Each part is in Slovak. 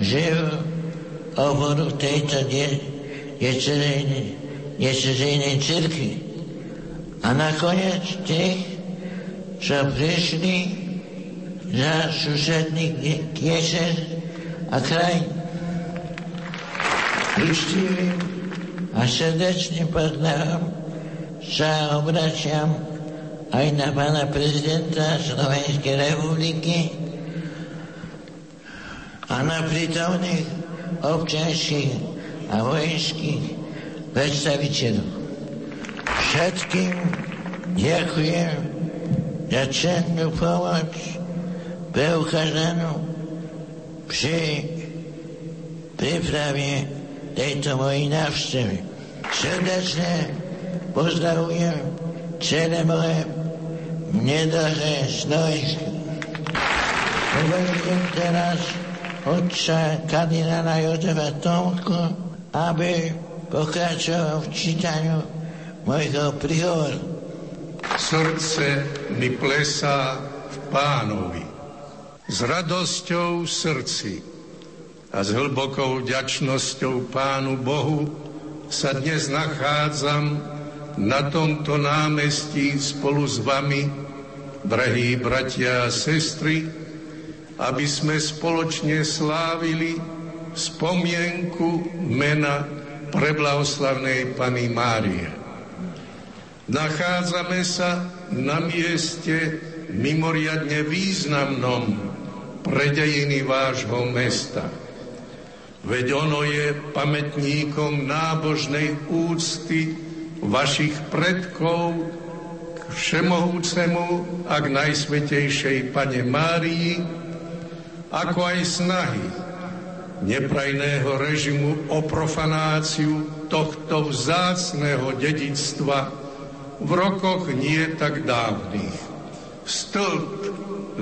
žijú oboru tejto nečezejnej cirkvi. A nakoniec tých, čo prišli za susedný kieser a kraj. Ústivým a srdečným pozdravom sa obraciam aj na pána prezidenta Slovenskej republiky a na przytomnych obczanskich, a wojenskich przedstawicielów. Wszystkim dziękuję za cenną pomoc wyukazaną przy wyprawie tej to mojej nawstywy. Serdecznie pozdrawiam cele moje mnie trochę Śląska. Uważam teraz otca kardinála Jozefa Tomku, aby pokračoval v čítaniu mojho prihovoru. Srdce mi plesá v pánovi. S radosťou v srdci a s hlbokou vďačnosťou Pánu Bohu sa dnes nachádzam na tomto námestí spolu s vami, drahí bratia a sestry, aby sme spoločne slávili spomienku mena preblavoslavnej Pany Márie. Nachádzame sa na mieste mimoriadne významnom pre dejiny vášho mesta. Veď ono je pamätníkom nábožnej úcty vašich predkov k všemohúcemu a k najsvetejšej Pane Márii, ako aj snahy neprajného režimu o profanáciu tohto vzácného dedictva v rokoch nie tak dávnych. Stĺp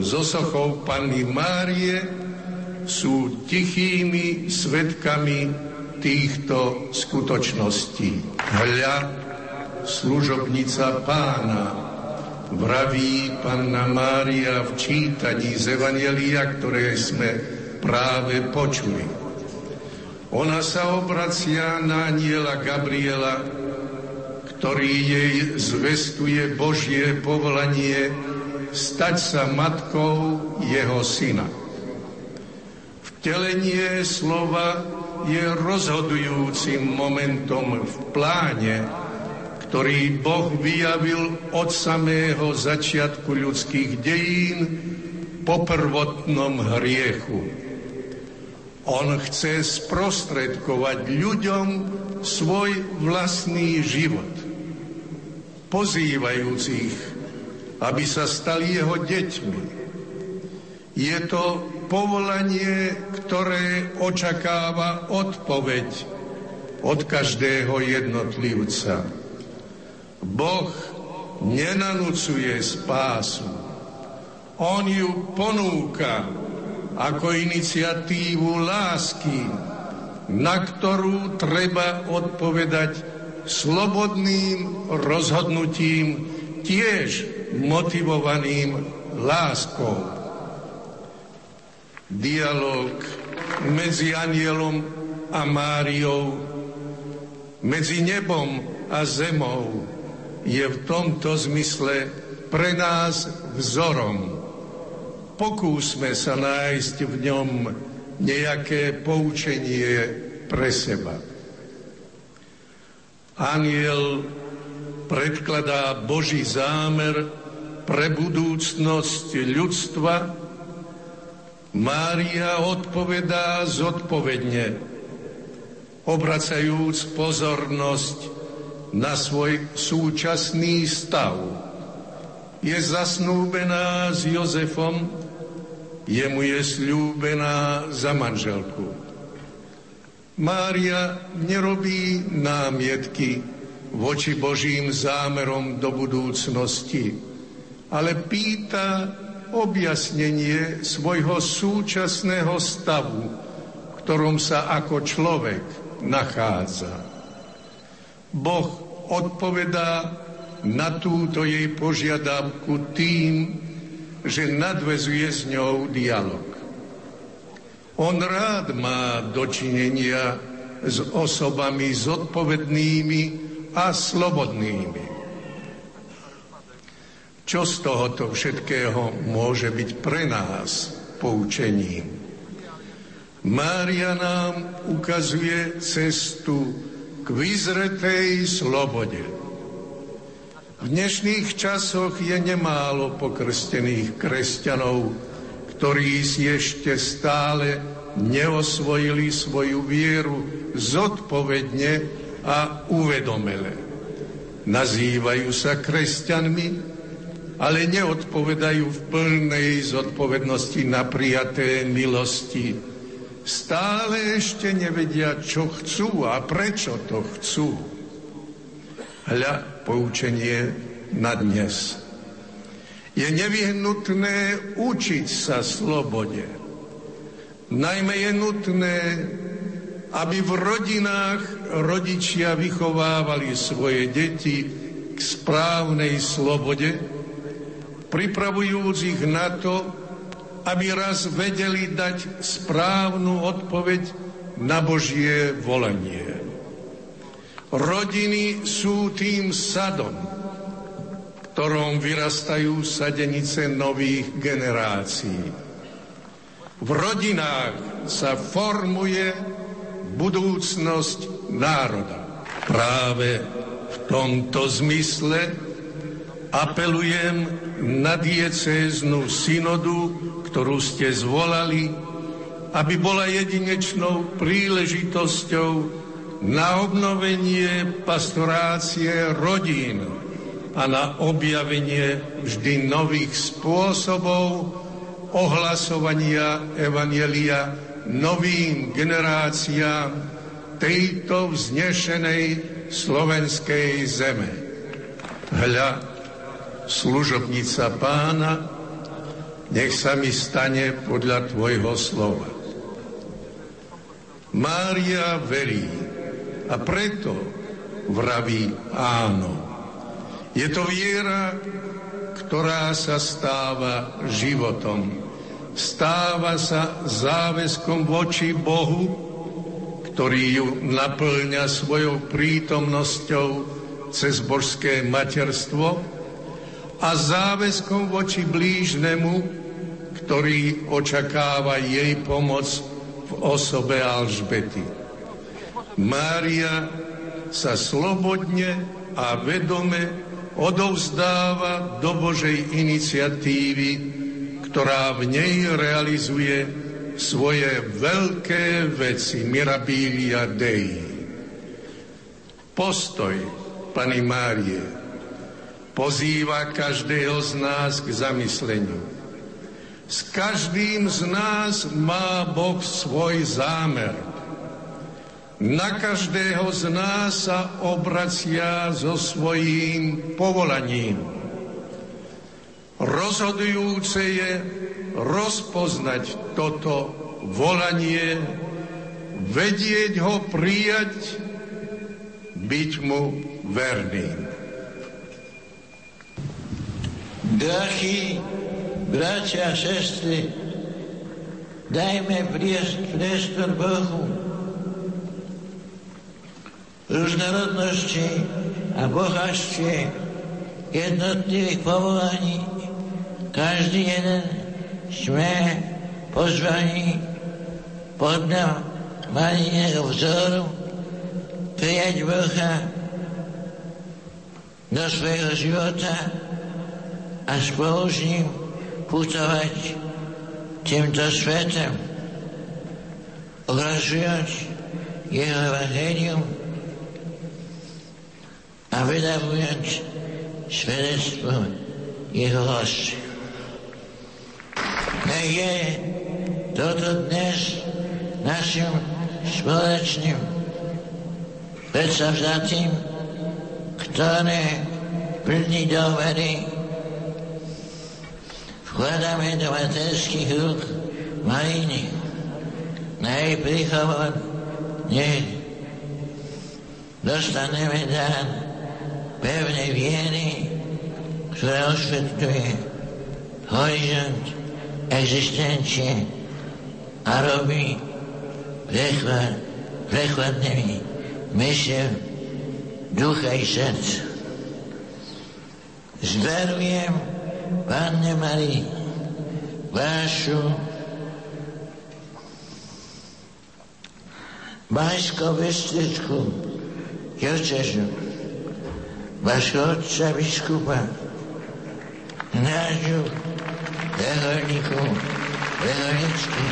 so sochou Panny Márie sú tichými svetkami týchto skutočností. Hľa, služobnica pána, vraví Panna Mária v čítaní z Evangelia, ktoré sme práve počuli. Ona sa obracia na aniela Gabriela, ktorý jej zvestuje Božie povolanie stať sa matkou jeho syna. Vtelenie slova je rozhodujúcim momentom v pláne, ktorý Boh vyjavil od samého začiatku ľudských dejín po prvotnom hriechu. On chce sprostredkovať ľuďom svoj vlastný život, pozývajúcich, aby sa stali jeho deťmi. Je to povolanie, ktoré očakáva odpoveď od každého jednotlivca. Boh nenanúcuje spásu. On ju ponúka ako iniciatívu lásky, na ktorú treba odpovedať slobodným rozhodnutím, tiež motivovaným láskou. Dialóg medzi anielom a Máriou, medzi nebom a zemou, je v tomto zmysle pre nás vzorom. Pokúsme sa nájsť v ňom nejaké poučenie pre seba. Aniel predkladá Boží zámer pre budúcnosť ľudstva, Mária odpovedá zodpovedne, obracajúc pozornosť na svoj súčasný stav. Je zasnúbená s Jozefom, jemu je slúbená za manželku. Mária nerobí námietky voči Božím zámerom do budúcnosti, ale pýta objasnenie svojho súčasného stavu, v ktorom sa ako človek nachádza. Boh odpovedá na túto jej požiadavku tým, že nadvezuje s ňou dialog. On rád má dočinenia s osobami zodpovednými a slobodnými. Čo z tohoto všetkého môže byť pre nás poučením? Mária nám ukazuje cestu k vyzretej slobode. V dnešných časoch je nemálo pokrstených kresťanov, ktorí si ešte stále neosvojili svoju vieru zodpovedne a uvedomele. Nazývajú sa kresťanmi, ale neodpovedajú v plnej zodpovednosti na prijaté milosti. Stále ešte nevedia, čo chcú a prečo to chcú. Hľa poučenie na dnes. Je nevyhnutné učiť sa slobode. Najmä je nutné, aby v rodinách rodičia vychovávali svoje deti k správnej slobode, pripravujúc ich na to, aby raz vedeli dať správnu odpoveď na Božie volanie. Rodiny sú tým sadom, v ktorom vyrastajú sadenice nových generácií. V rodinách sa formuje budúcnosť národa. Práve v tomto zmysle apelujem na diecéznu synodu, ktorú ste zvolali, aby bola jedinečnou príležitosťou na obnovenie pastorácie rodín a na objavenie vždy nových spôsobov ohlasovania Evanielia novým generáciám tejto vznešenej slovenskej zeme. Hľa, služobnica pána, nech sa mi stane podľa tvojho slova. Mária verí a preto vraví áno. Je to viera, ktorá sa stáva životom. Stáva sa záväzkom voči Bohu, ktorý ju naplňa svojou prítomnosťou cez božské materstvo a záväzkom voči blížnemu, ktorý očakáva jej pomoc v osobe Alžbety. Mária sa slobodne a vedome odovzdáva do Božej iniciatívy, ktorá v nej realizuje svoje veľké veci, mirabilia Dei. Postoj Pani Márie pozýva každého z nás k zamysleniu. S každým z nás má Boh svoj zámer. Na každého z nás sa obracia so svojím povolaním. Rozhodujúce je rozpoznať toto volanie, vedieť ho prijať, byť mu verným. Drahí bratia a sestry, dajme priestor Bohu rôznorodnosti a bohatstve jednotlivých povolaní. Každý jeden sme pozvaní podľa Mariného vzoru prijať Boha do svojho života a spolu s ním putovať týmto svetom, ohlasujúc jeho evangelium a vydavujúc svedectvo jeho lásky. Nech je toto dnes našim spoločným predsavzatým, ktoré plní dovery Vkladáme do materských rúk Mariny na jej príchovod, nech dostaneme dán pevnej viery, ktorá osvetľuje horizont existencie a robí prechvad, prechladnými myšľa ducha i srdca. Zdarujem Panne Marii vašu Bajsko-Bystrickú diecezu, vášho otca biskupa, nášho reholníku, reholnický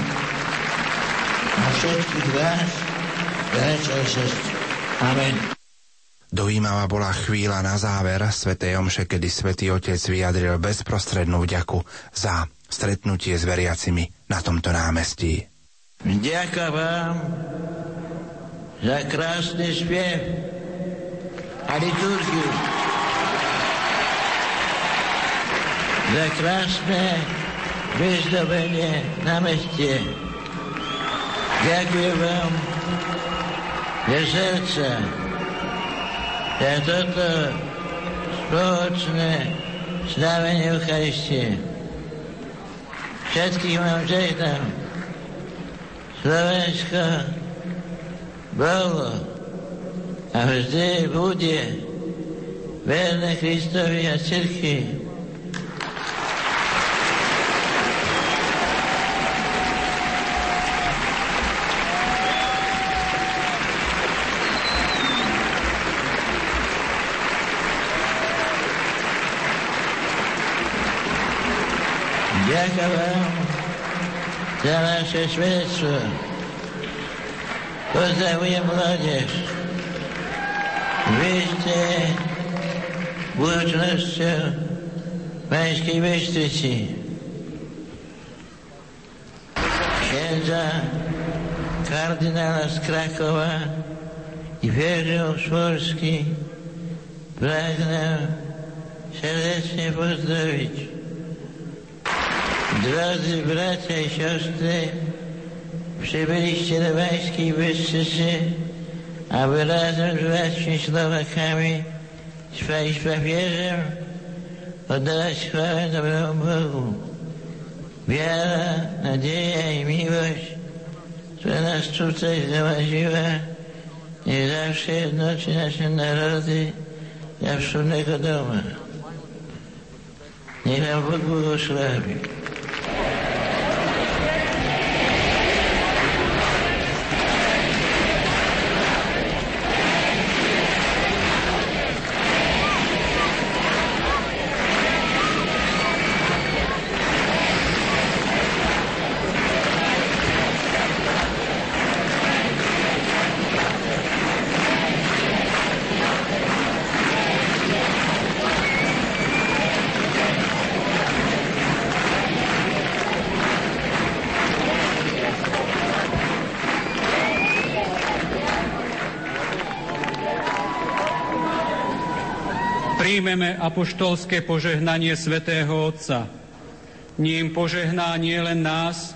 a všetkých vás, bratia a sestry. Amen. Dojímavá bola chvíľa na záver svätej Omše, kedy svätý Otec vyjadril bezprostrednú vďaku za stretnutie s veriacimi na tomto námestí. Vďaka vám za krásny spiev a liturgiu. Za krásne vyzdobenie na meste. Ďakujem vám za srdca, za toto spoločné slávenie Eucharistie. Všetkých vám žehnám. Slovensko bolo a vždy bude verné Kristovi a cirkvi. Jakowemu, Zamasze Szwedstwo. Pozdrawiam młodzież. Wyjście włócznością Pańskiej Bystricy. Księdza kardynała z Krakowa i wierzę z Polski pragnę serdecznie pozdrowić. Drodzy bracia i siostry, przybyliście do Bańskiej Bystrzycy, aby razem z braćmi Słowakami, z papieżem oddawać chwałę dobremu Bogu. Wiara, nadzieja i miłość, która nas tutaj zgromadziła, nie zawsze jednoczy nasze narody dla wspólnego domu. Niech nam Bóg błogosławi. Príjmeme apoštolské požehnanie svätého Otca. Ním požehná nie len nás,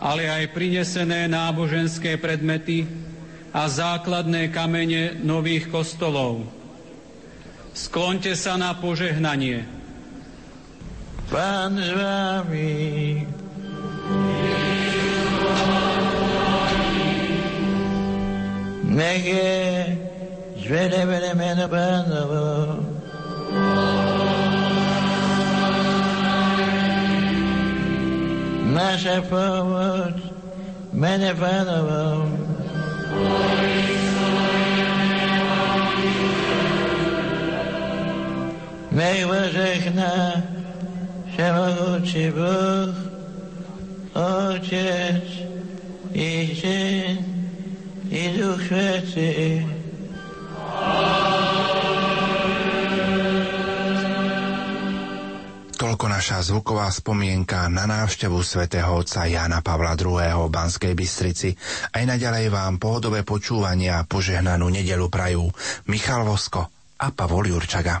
ale aj prinesené náboženské predmety a základné kamene nových kostolov. Sklonte sa na požehnanie. Pán s vami. Nech je zvedené meno pánovo. Nasza pomoc mene Panową. Niech pożegna Wszechmogący Bóg, Ojciec i Syn i Duch Święty. Toľko naša zvuková spomienka na návštevu svätého otca Jana Pavla II. v Banskej Bystrici. Aj naďalej vám pohodové počúvania a požehnanú nedelu prajú Michal Vosko a Pavol Jurčaga.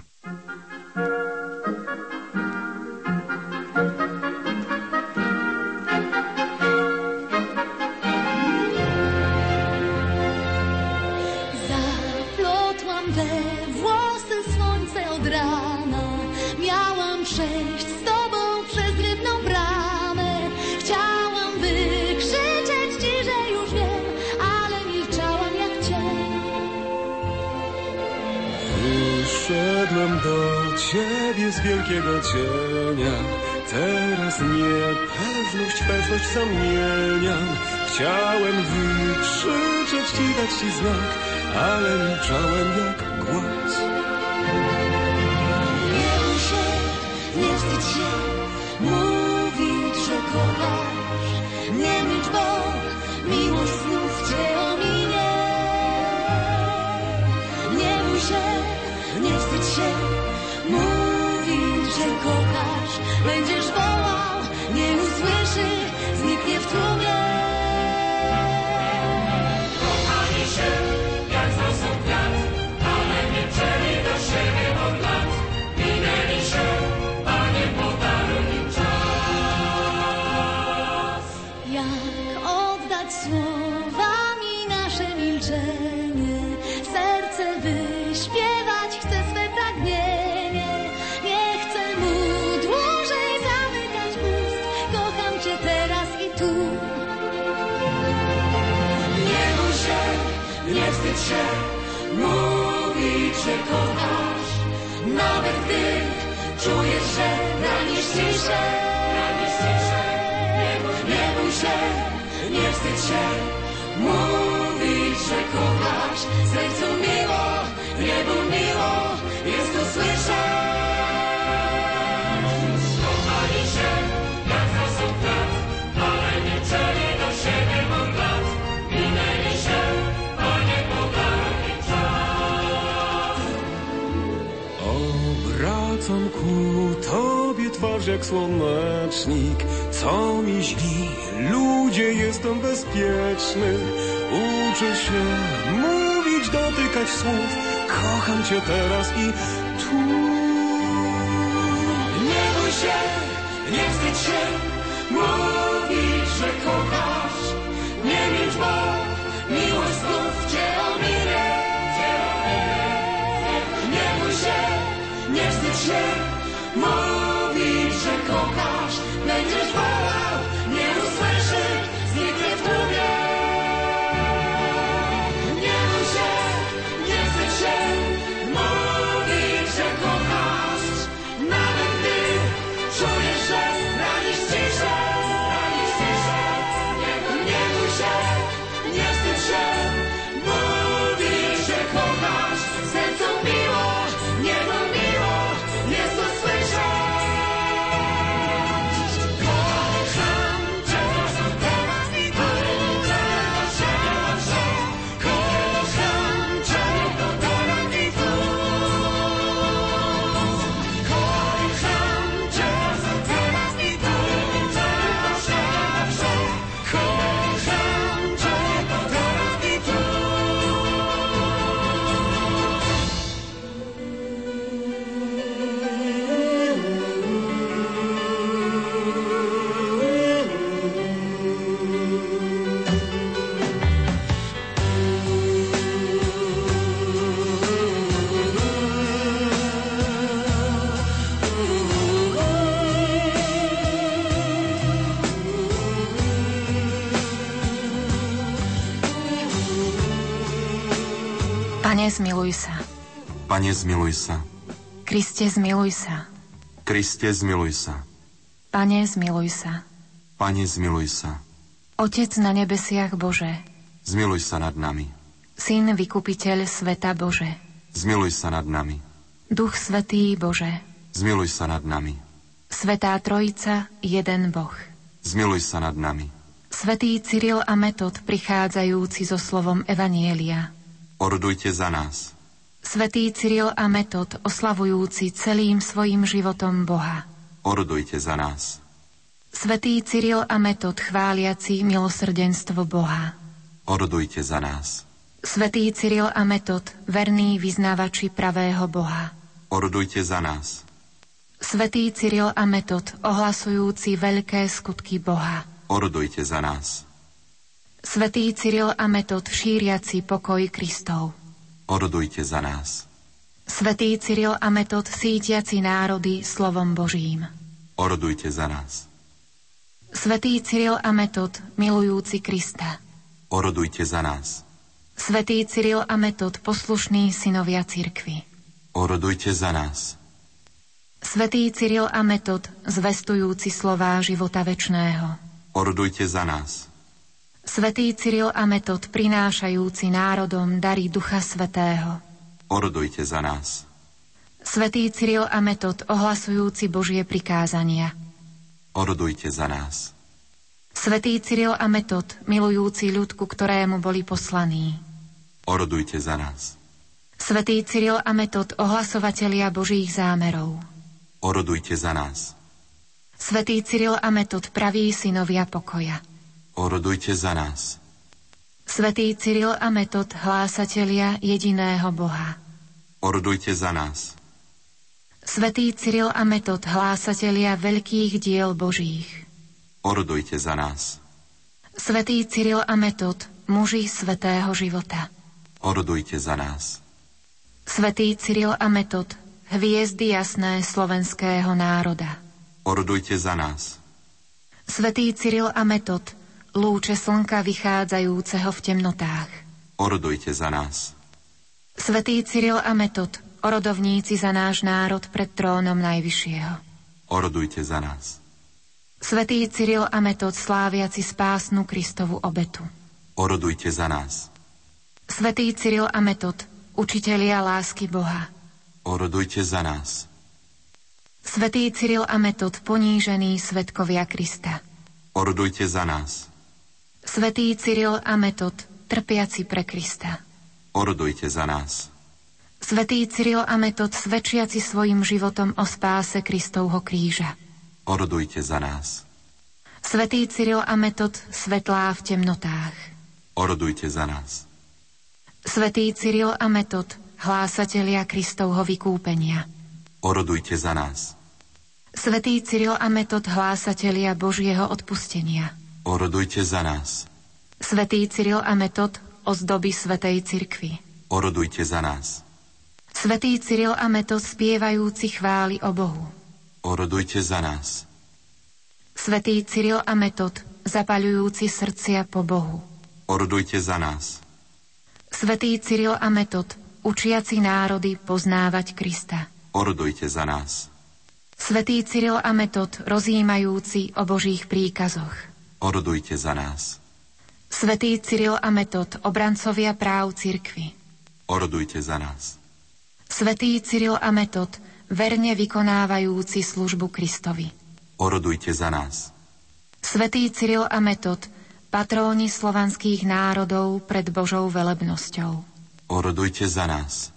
wykrzyczeć. Z wielkiego cienia. Teraz niepewność, pewność zamieniam. Chciałem wykrzyczeć ci, dać ci znak, ale milczałem jak głaz. Nie się, nie wstydź się mówić, że kochasz. Nawet gdy czujesz, że granisz ciszę. Nie bój się, nie wstydź się mówić, że kochasz. Sercu miło, niebu miło, jest to słyszeć. Twarz jak słonecznik, co mi źli, ludzie jestem bezpieczny. Uczę się mówić, dotykać słów, kocham cię teraz i tu. Bye. Zmiluj sa. Pane, zmiluj sa. Kriste, zmiluj sa. Kriste, zmiluj sa. Pane, zmiluj sa. Pane, zmiluj sa. Otec na nebesiach Bože, Zmiluj sa nad nami. Syn vykupiteľ sveta Bože, Zmiluj sa nad nami. Duch Svetý Bože, Zmiluj sa nad nami. Svetá Trojica, jeden Boh. Zmiluj sa nad nami. Svetý Cyril a Metod prichádzajúci so slovom Evanielia. Ordujte za nás. Svetý Cyril a Metod oslavujúci celým svojim životom Boha. Ordujte za nás. Svetý Cyril a Metod chváliaci milosrdenstvo Boha. Ordujte za nás. Svetý Cyril a Metod, verní vyznávači pravého Boha. Ordujte za nás. Svetý Cyril a Metod, ohlasujúci veľké skutky Boha. Ordujte za nás. Svetý Cyril a Metod, šíriaci pokoj Kristov. Ordujte za nás. Svetý Cyril a Metod, sítiaci národy slovom Božím. Ordujte za nás. Svetý Cyril a Metod, milujúci Krista. Ordujte za nás. Svetý Cyril a Metod, poslušní synovia cirkvy. Orodujte za nás. Svetý Cyril a Metod, zvestujúci slová života večného. Orodujte za nás. Svetý Cyril a Metod, prinášajúci národom dary Ducha Svetého. Orodujte za nás. Svetý Cyril a Metod, ohlasujúci Božie prikázania. Orodujte za nás. Svetý Cyril a Metod, milujúci ľud, ku ktorému boli poslaní. Orodujte za nás. Svetý Cyril a Metod, ohlasovatelia Božích zámerov. Orodujte za nás. Svetý Cyril a Metod, praví synovia pokoja. Orodujte za nás. Svetý Cyril a Metod, hlásatelia jediného Boha. Orodujte za nás. Svetý Cyril a Metod, hlásatelia veľkých diel Božích. Orodujte za nás. Svetý Cyril a Metod, muži svetého života. Orodujte za nás. Svetý Cyril a Metod, hviezdy jasné slovenského národa. Orodujte za nás. Svetý Cyril a Metod, lúče slnka vychádzajúceho v temnotách. Orodujte za nás. Svetý Cyril a Metod, orodovníci za náš národ pred trónom Najvyššieho. Orodujte za nás. Svetý Cyril a Metod, sláviaci spásnu Kristovu obetu. Orodujte za nás. Svetý Cyril a Metod, učitelia lásky Boha. Orodujte za nás. Svetý Cyril a Metod, ponížení svetkovia Krista. Orodujte za nás. Svetý Cyril a Metod, trpiaci pre Krista. Orodujte za nás. Svetý Cyril a Metod, svedčiaci svojim životom o spáse Kristovho kríža. Orodujte za nás. Svetý Cyril a Metod, svetlá v temnotách. Orodujte za nás. Svetý Cyril a Metod, hlásatelia Kristovho vykúpenia. Orodujte za nás. Svetý Cyril a Metod, hlásatelia Božieho odpustenia. Orodujte za nás. Svetý Cyril a Metod, ozdoby Svetej Cirkvi. Orodujte za nás. Svetý Cyril a Metod, spievajúci chvály o Bohu. Orodujte za nás. Svetý Cyril a Metod, zapaľujúci srdcia po Bohu. Orodujte za nás. Svetý Cyril a Metod, učiaci národy poznávať Krista. Orodujte za nás. Svetý Cyril a Metod, rozjímajúci o Božích príkazoch. Orodujte za nás. Svetý Cyril a Metod, obrancovia práv cirkvy. Orodujte za nás. Svetý Cyril a Metod, verne vykonávajúci službu Kristovi. Orodujte za nás. Svetý Cyril a Metod, patróni slovanských národov pred Božou velebnosťou. Orodujte za nás.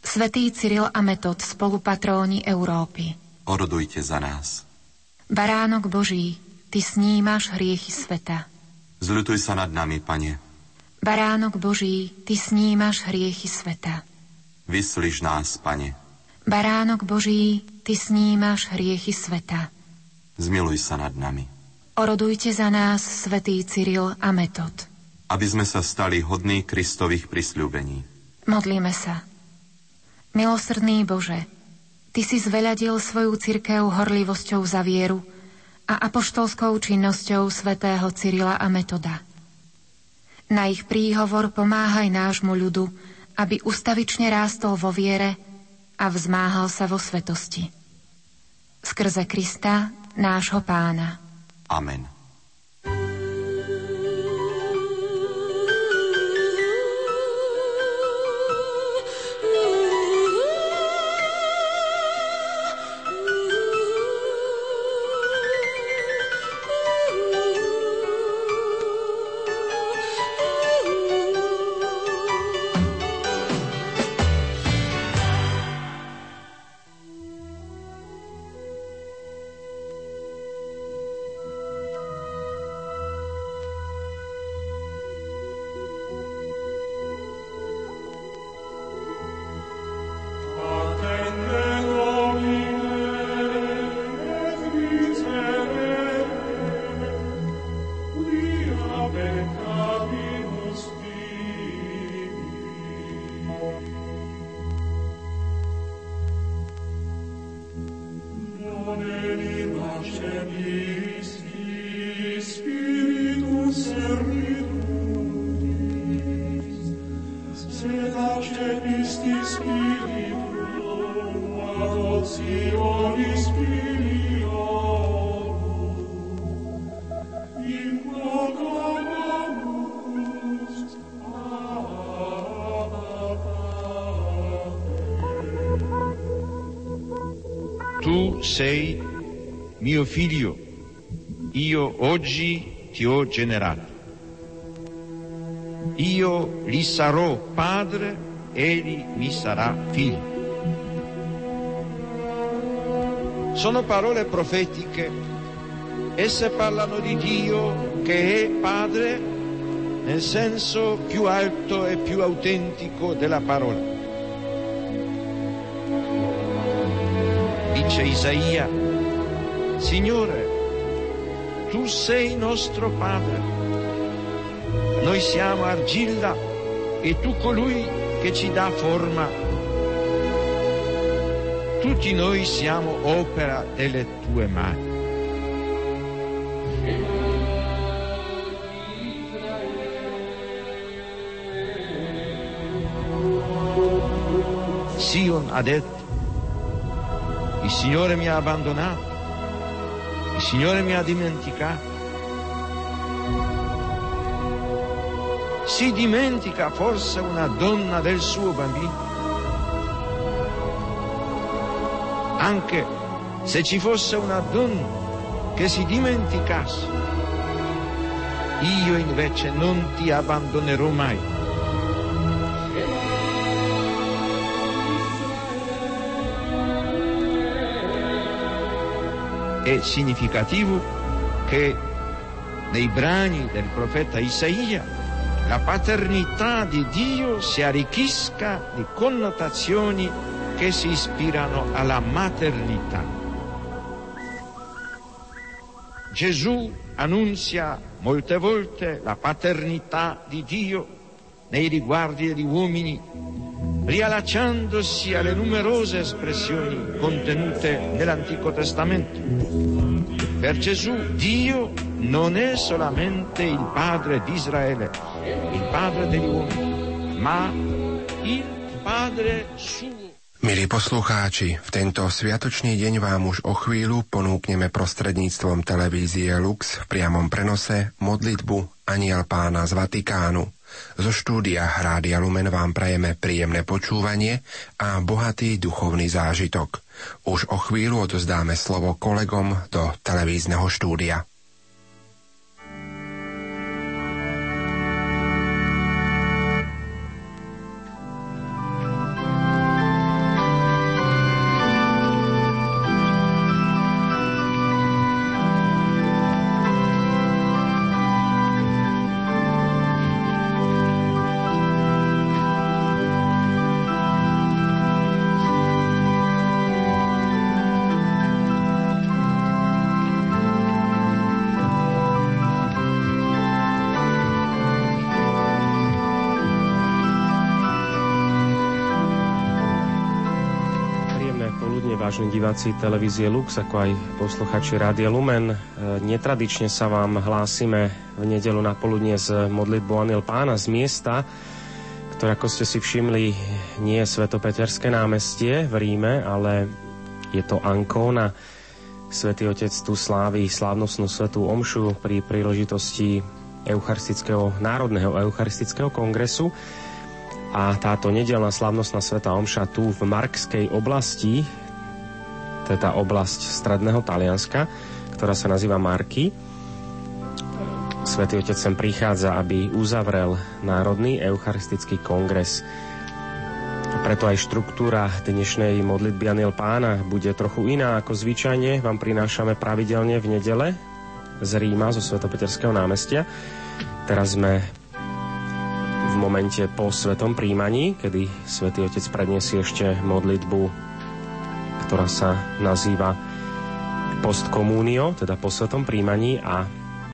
Svetý Cyril a Metod, spolupatróni Európy. Orodujte za nás. Baránok Boží, Ty snímaš hriechy sveta. Zľutuj sa nad nami, Pane. Baránok Boží, Ty snímaš hriechy sveta. Vyslíš nás, Pane. Baránok Boží, Ty snímaš hriechy sveta. Zmiluj sa nad nami. Orodujte za nás, svätý Cyril a Metod. Aby sme sa stali hodní Kristových prisľúbení. Modlíme sa. Milosrdný Bože, Ty si zveľadil svoju cirkev horlivosťou za vieru a apoštolskou činnosťou svätého Cyrila a Metoda. Na ich príhovor pomáhaj nášmu ľudu, aby ustavične rástol vo viere a vzmáhal sa vo svetosti. Skrze Krista, nášho pána. Amen. Tu sei mio figlio, io oggi ti ho generato. Io gli sarò padre egli mi sarà figlio. Sono parole profetiche, esse parlano di Dio che è padre nel senso più alto e più autentico della parola. Dice Isaia, Signore, tu sei nostro Padre, noi siamo argilla e tu colui che ci dà forma. Tutti noi siamo opera delle tue mani. Sion ha detto, il Signore mi ha abbandonato, il Signore mi ha dimenticato. Si dimentica forse una donna del suo bambino? Anche se ci fosse una donna che si dimenticasse, io invece non ti abbandonerò mai. È significativo che nei brani del profeta Isaia la paternità di Dio si arricchisca di connotazioni che si ispirano alla maternità. Gesù annunzia molte volte la paternità di Dio nei riguardi degli uomini, riallacciandosi alle numerose espressioni contenute nell'Antico Testamento. Per Gesù Dio non è solamente il padre di Israele, il padre degli uomini, ma il padre suo. Milí poslucháči, v tento sviatočný deň vám už o chvíľu ponúkneme prostredníctvom televízie Lux v priamom prenose modlitbu Aniel pána z Vatikánu. Zo štúdia Rádia Lumen vám prajeme príjemné počúvanie a bohatý duchovný zážitok. Už o chvíľu odozdáme slovo kolegom do televízneho štúdia. Diváci televízie Lux, ako aj posluchači Rádia Lumen. E, netradične sa vám hlásime v nedelu na poludne z modlitbu Aniel Pána z miesta, ktoré, ako ste si všimli, nie je Svetopeterské námestie v Ríme, ale je to Ancona. Svetý Otec tu slávi slávnostnú svetú omšu pri príležitosti Eucharistického, Národného Eucharistického kongresu. A táto nedelná slávnostná sveta omša tu v Markskej oblasti teda oblasť stredného Talianska, ktorá sa nazýva Marky. Svetý Otec sem prichádza, aby uzavrel Národný eucharistický kongres. Preto aj štruktúra dnešnej modlitby Aniel Pána bude trochu iná ako zvyčajne. Vám prinášame pravidelne v nedele z Ríma, zo Svetopeterského námestia. Teraz sme v momente po svetom príjmaní, kedy Svetý Otec predniesie ešte modlitbu ktorá sa nazýva postkomúnio, teda po svetom príjmaní a